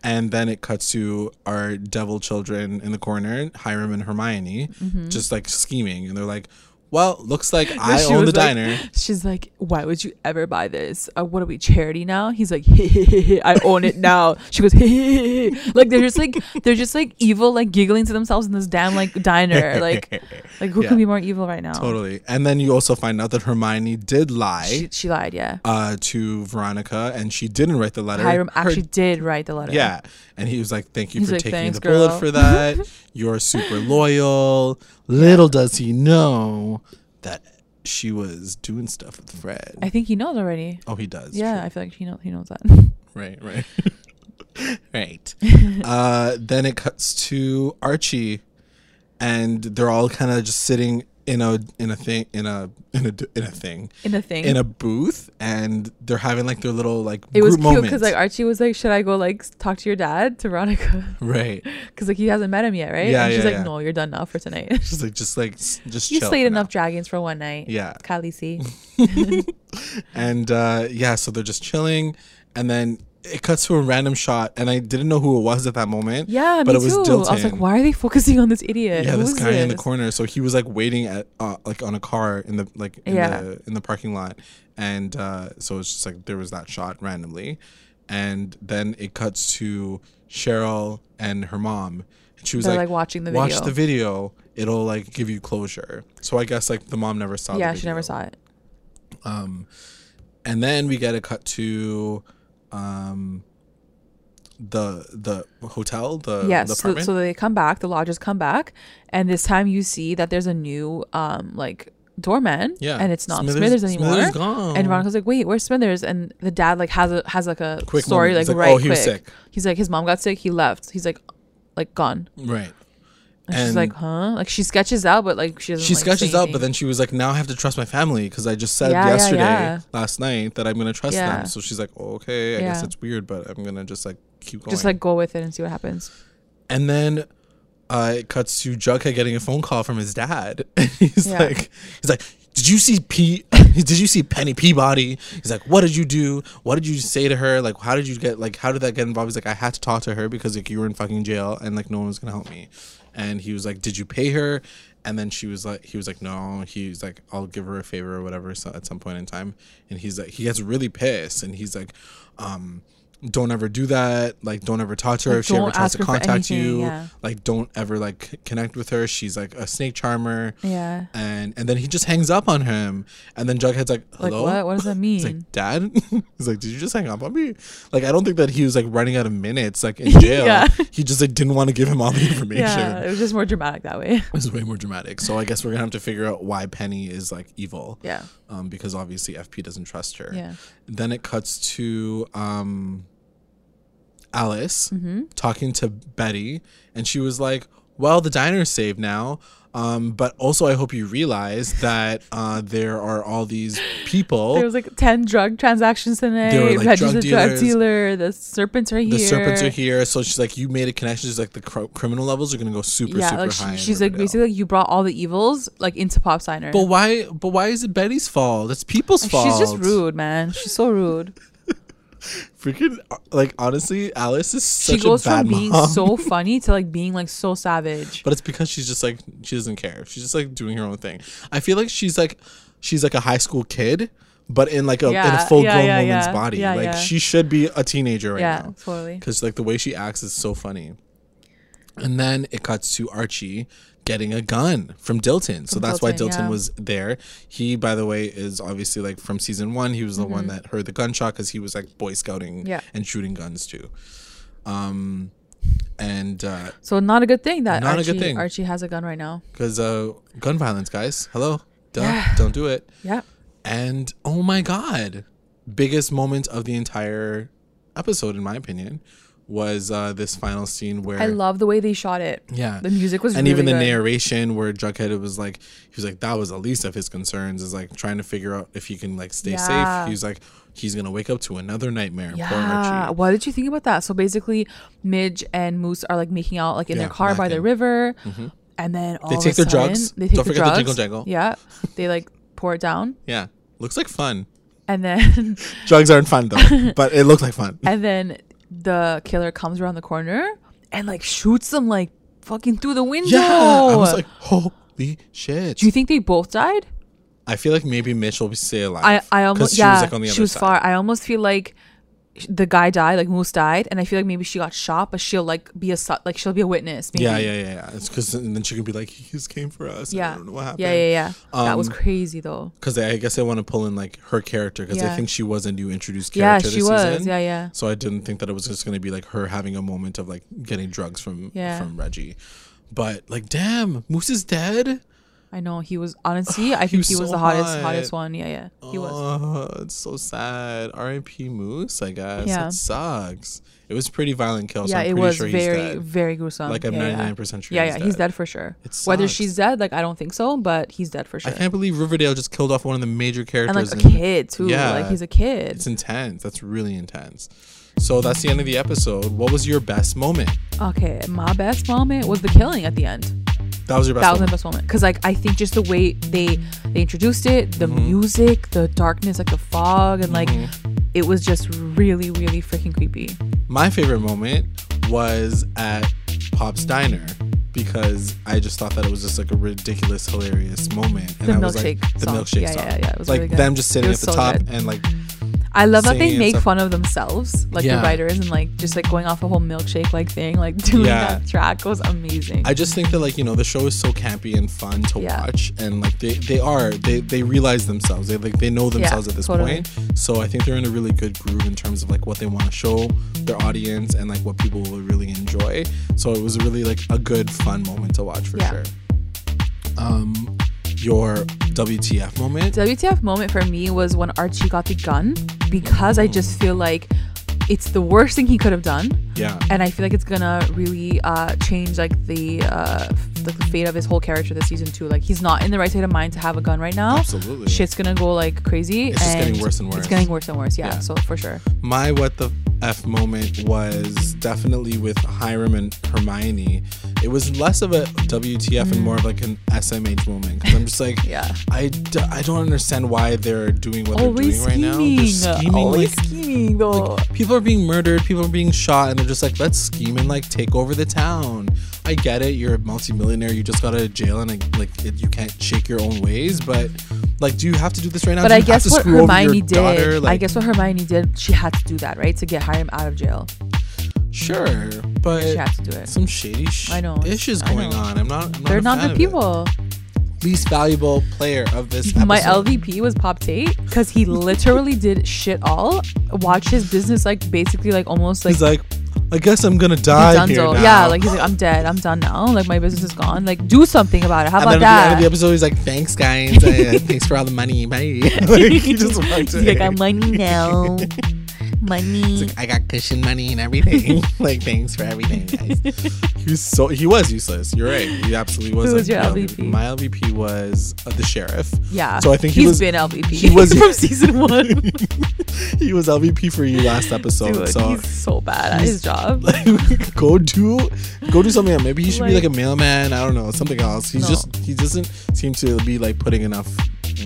And then it cuts to our devil children in the corner, Hiram and Hermione, just like scheming. And they're like, well, looks like I. Own the like- diner. She's like, "Why would you ever buy this? Uh, what are we charity now?" He's like, "I own it now." She goes, like they're just like they're just like evil, like giggling to themselves in this damn like diner. Like, like who Yeah. can be more evil right now? Totally. And then you also find out that Hermione did lie She, she lied. Yeah. uh, to Veronica and she didn't write the letter. Hiram Her- actually did write the letter. Yeah. And he was like, Thank you He's for like, taking "Thanks, the bullet for that. You're super loyal. Little does he know that she was doing stuff with Fred. I think he knows already. oh, he does. yeah, true. I feel like he knows. He knows that. Right, right. right. uh, then it cuts to Archie. and they're all kind of just sitting in a in a thing in a in a in a thing In a thing. in a booth, and they're having like their little like it was cute because like Archie was like, "Should I go like talk to your dad?" To Veronica, right, because like he hasn't met him yet, right? Yeah, and she's yeah, like, yeah. "No, you're done now for tonight. she's like just like just you slayed enough dragons for one night." Yeah, Kylie C. and uh yeah, so they're just chilling, and then it cuts to a random shot, and I didn't know who it was at that moment. Yeah, But me it was too. I was like, "Why are they focusing on this idiot? Yeah, Who this is guy in the corner. So he was like waiting at uh, like on a car in the like in Yeah. the in the parking lot, and uh, so it's just like there was that shot randomly, and then it cuts to Cheryl and her mom, and she was like, like watching the "Watch video. the video; it'll like give you closure." So I guess like the mom never saw. It. Yeah, she never saw it. Um, and then we get a cut to, um, the the hotel, the yes the so, so they come back the lodgers come back and this time you see that there's a new um like doorman yeah, and it's not smithers, anymore Smithers gone. and veronica's like wait where's smithers and the dad like has a has like a Quick story moment. like, He's right oh, he quick was sick. he's like his mom got sick he left he's like like gone Right. And, she's And- like huh like she sketches out but like she doesn't she like, sketches out, but then she was like, "Now I have to trust my family because I just said Yeah, yeah, yesterday, yeah. last night, that I'm gonna trust Yeah. them." So she's like, oh, "Okay, I guess Yeah. it's weird, but I'm gonna just like keep going." just like go with it and see what happens and then uh, it cuts to Jughead getting a phone call from his dad, and he's Yeah. like, "He's like, did you see P? did you see Penny Peabody?" He's like, "What did you do? What did you say to her? Like, how did you get? Like, how did that get involved?" He's like, "I had to talk to her because like you were in fucking jail, and like no one was gonna help me." And he was like, "Did you pay her?" And then she was like, he was like, no. He's like, I'll give her a favor or whatever. So at some point in time, and he's like, he gets really pissed, and he's like, um, don't ever do that. Like, don't ever talk to her Like, if she ever tries to contact anything, you. yeah. Like, don't ever like connect with her. She's like a snake charmer. yeah And and then he just hangs up on him. And then Jughead's like, like hello. what what does that mean?" He's like, Dad? He's like, Did you just hang up on me? Like, I don't think that he was like running out of minutes, like in jail. Yeah. He just like didn't want to give him all the information. yeah it was just more dramatic that way It was way more dramatic. So I guess we're gonna have to figure out why Penny is like evil. yeah Um, because obviously FP doesn't trust her. yeah Then it cuts to um Alice mm-hmm. talking to Betty, and she was like, Well, the diner's saved now. Um, but also I hope you realize that uh, there are all these people There was like ten drug transactions tonight. There were, like, Reggie's drug a drug dealer. The serpents are here. the serpents are here. So she's like, you made a connection. She's like, the cr- criminal levels are gonna go super, Yeah, super like high. she, in she's like basically like you brought all the evils like into Pop's Diner. But why? But why is it Betty's fault? It's people's fault. she's just rude, man. She's so rude. Freaking like honestly, Alice is she such goes a bad from being mom. so funny to like being like so savage. but it's because she's just like she doesn't care. She's just like doing her own thing. I feel like she's like she's like a high school kid, but in like a in a full yeah, grown yeah, woman's yeah. body. Yeah, like yeah. she should be a teenager right yeah, now. totally. Because like the way she acts is so funny. And then it cuts to Archie getting a gun from Dilton. So From that's why Dilton, Dilton yeah. was there. He, by the way, is obviously like from season one. He was the one that heard the gunshot because he was like boy scouting Mm-hmm. Yeah. and shooting guns too. Um, and uh, So not a good thing that Not a Archie, good thing. Archie has a gun right now. because uh, gun violence, guys. Hello, Duh, Yeah. don't do it. Yeah. And oh my god, biggest moment of the entire episode, in my opinion, was uh, this final scene where I love the way they shot it. yeah, The music was and really even the good. narration where Jughead was like, he was like, that was the least of his concerns is like trying to figure out if he can like stay Yeah. safe. He's like, he's gonna wake up to another nightmare. Yeah. What did you think about that? So basically, Midge and Moose are like making out like in Yeah, their car by the macking. river, Mhm. and then all They take their sudden, drugs. They take Don't the forget the drugs. jingle jangle. Yeah. They like pour it down, Yeah, looks like fun. and then Drugs aren't fun though, but it looked like fun. and then the killer comes around the corner and like shoots them like fucking through the window. Yeah, I was like, holy shit. do you think they both died? I feel like maybe Midge will stay alive. I I almost she yeah. was like on the she was far. I almost feel like the guy died, like Moose died, and I feel like maybe she got shot, but she'll like be a like she'll be a witness. Maybe. Yeah, yeah, yeah, yeah. It's because and then she can be like, he just came for us. Yeah. I don't know what happened. Yeah, yeah, yeah. that was Um, crazy though. Because I guess I want to pull in like her character because I think she was a new introduced Yeah, character she this was. season. Yeah, yeah. So I didn't think that it was just going to be like her having a moment of like getting drugs from Yeah. from Reggie. But like, damn, Moose is dead. I know he was honestly. I He think was he was so the hottest, hot. hottest one. Yeah, yeah, he was. Oh, it's so sad. R.I.P. Moose. I guess Yeah. it sucks. It was pretty violent kill. So yeah, I'm it pretty was sure he's very, very gruesome. Like I'm 99 yeah. percent sure. Yeah, he's yeah, he's dead. dead for sure. Whether she's dead, like I don't think so, but he's dead for sure. I can't believe Riverdale just killed off one of the major characters. And like a kid too. Yeah. Like he's a kid. It's intense. That's really intense. So that's the end of the episode. What was your best moment? Okay, my best moment was the killing at the end. That was your best that was my best moment because like I think just the way they they introduced it, the Mhm. music, the darkness, like the fog, and like Mhm. it was just really, really freaking creepy. My favorite moment was at Pop's Diner because I just thought that it was just like a ridiculous, hilarious moment. And The I was like, milkshake the song. milkshake Yeah, song. yeah, yeah, it was like really them just sitting at the so top good. and like I love that they make fun of themselves, like Yeah. the writers, and like just like going off a whole milkshake like thing, like doing Yeah. that track was amazing. I just think that like you know the show is so campy and fun to Yeah. watch, and like they they are they they realize themselves they like they know themselves at this totally. point. So I think they're in a really good groove in terms of like what they want to show their audience and like what people will really enjoy. So it was really like a good fun moment to watch for sure. Um, your WTF moment? WTF moment for me was when Archie got the gun because I just feel like it's the worst thing he could have done. Yeah. and I feel like it's gonna really uh, change like the uh, like the fate of his whole character this season too. Like he's not in the right state of mind to have a gun right now. Absolutely. Shit's gonna go like crazy. It's getting worse and worse. It's getting worse and worse. Yeah, Yeah. so for sure. My what the f moment was definitely with Hiram and Hermione. It was less of a WTF and more of like an SMH moment because I'm just like, Mm. Yeah. I, d- I don't understand why they're doing what Always they're doing right now. scheming. They're scheming Always like, scheming though. like people are being murdered, people are being shot, and they're just like, let's scheme and like take over the town. I get it, you're a multimillionaire, you just got out of jail, and like, like it, you can't shake your own ways, but like, do you have to do this right now? but Do I guess what screw over your Hermione did, daughter? I guess what Hermione did, she had to do that, right, to get Hiram out of jail. sure, but She had to do it. some shady sh- I know. issues going know. on. I'm not. I'm not They're not good people. Least valuable player of this. Episode. My LVP was Pop Tate because he literally did shit all. Watch his business like basically like almost like He's like, I guess I'm gonna die here now. Yeah, like he's like, I'm dead. I'm done now. Like my business is gone. Like do something about it. How and about then at the end of the episode, he's like, "Thanks, guys. Uh, thanks for all the money. Bye." like, he just walked He's like. I'm money now. Money. Like, I got cushion money and everything. like, thanks for everything, guys. he was so he was useless. You're right. He absolutely was. Who was like, your the LVP? My LVP was uh, the sheriff. yeah. So I think he he's was- been LVP. he was- from season one. he was LVP for you last episode. Dude, so he's so bad at his job. like, go do go do something else. Maybe he should be Like- like a mailman. I don't know, something else. He's No. just he doesn't seem to be like putting enough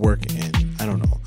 work in. I don't know.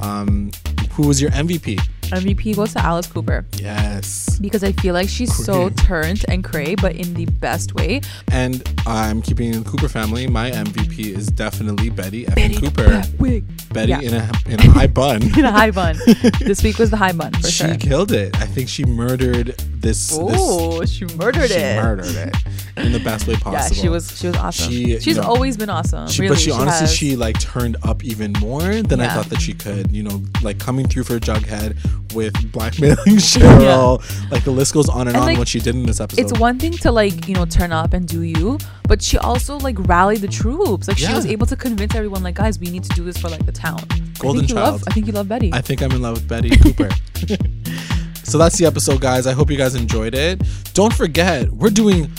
Um, who was your MVP? MVP goes to Alice Cooper Yes, because I feel like she's so turned and cray, but in the best way. and I'm keeping in the Cooper family. My MVP is definitely Betty Evan Cooper. wig. Betty Yeah. in a in a high bun. in a high bun. this week was the high bun for she sure. killed it. I think she murdered this. Oh, she murdered she it. She murdered it in the best way possible. Yeah, she was she was awesome. She- She's you know, always been awesome. She, really, but she, honestly, has. she like turned up even more than I thought that she could. You know, like coming through for a Jughead with blackmailing Cheryl. Like the list goes on and, And, on. like, what she did in this episode. it's one thing to like you know turn up and do you, but she also like rallied the troops. Like she was able to convince everyone like guys, we need to do this for like the town. Golden I think you child. love. I think you love Betty. I think I'm in love with Betty Cooper. so that's the episode, guys. I hope you guys enjoyed it. Don't forget, we're doing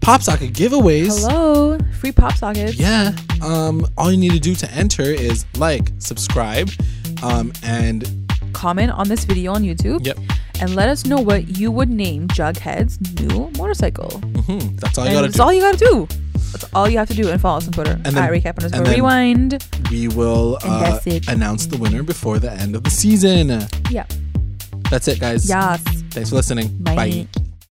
pop socket giveaways. Hello, free pop sockets. Yeah. Um, all you need to do to enter is like, subscribe, um, and Comment on this video on YouTube. yep. And let us know what you would name Jughead's new motorcycle. hmm That's all you and gotta that's do. all you gotta do. That's all you have to do. And follow us on Twitter. And at then- recap and underscore then- rewind. we will uh, announce the winner before the end of the season. Yeah. That's it, guys. Yes. Thanks for listening. Bye. Bye.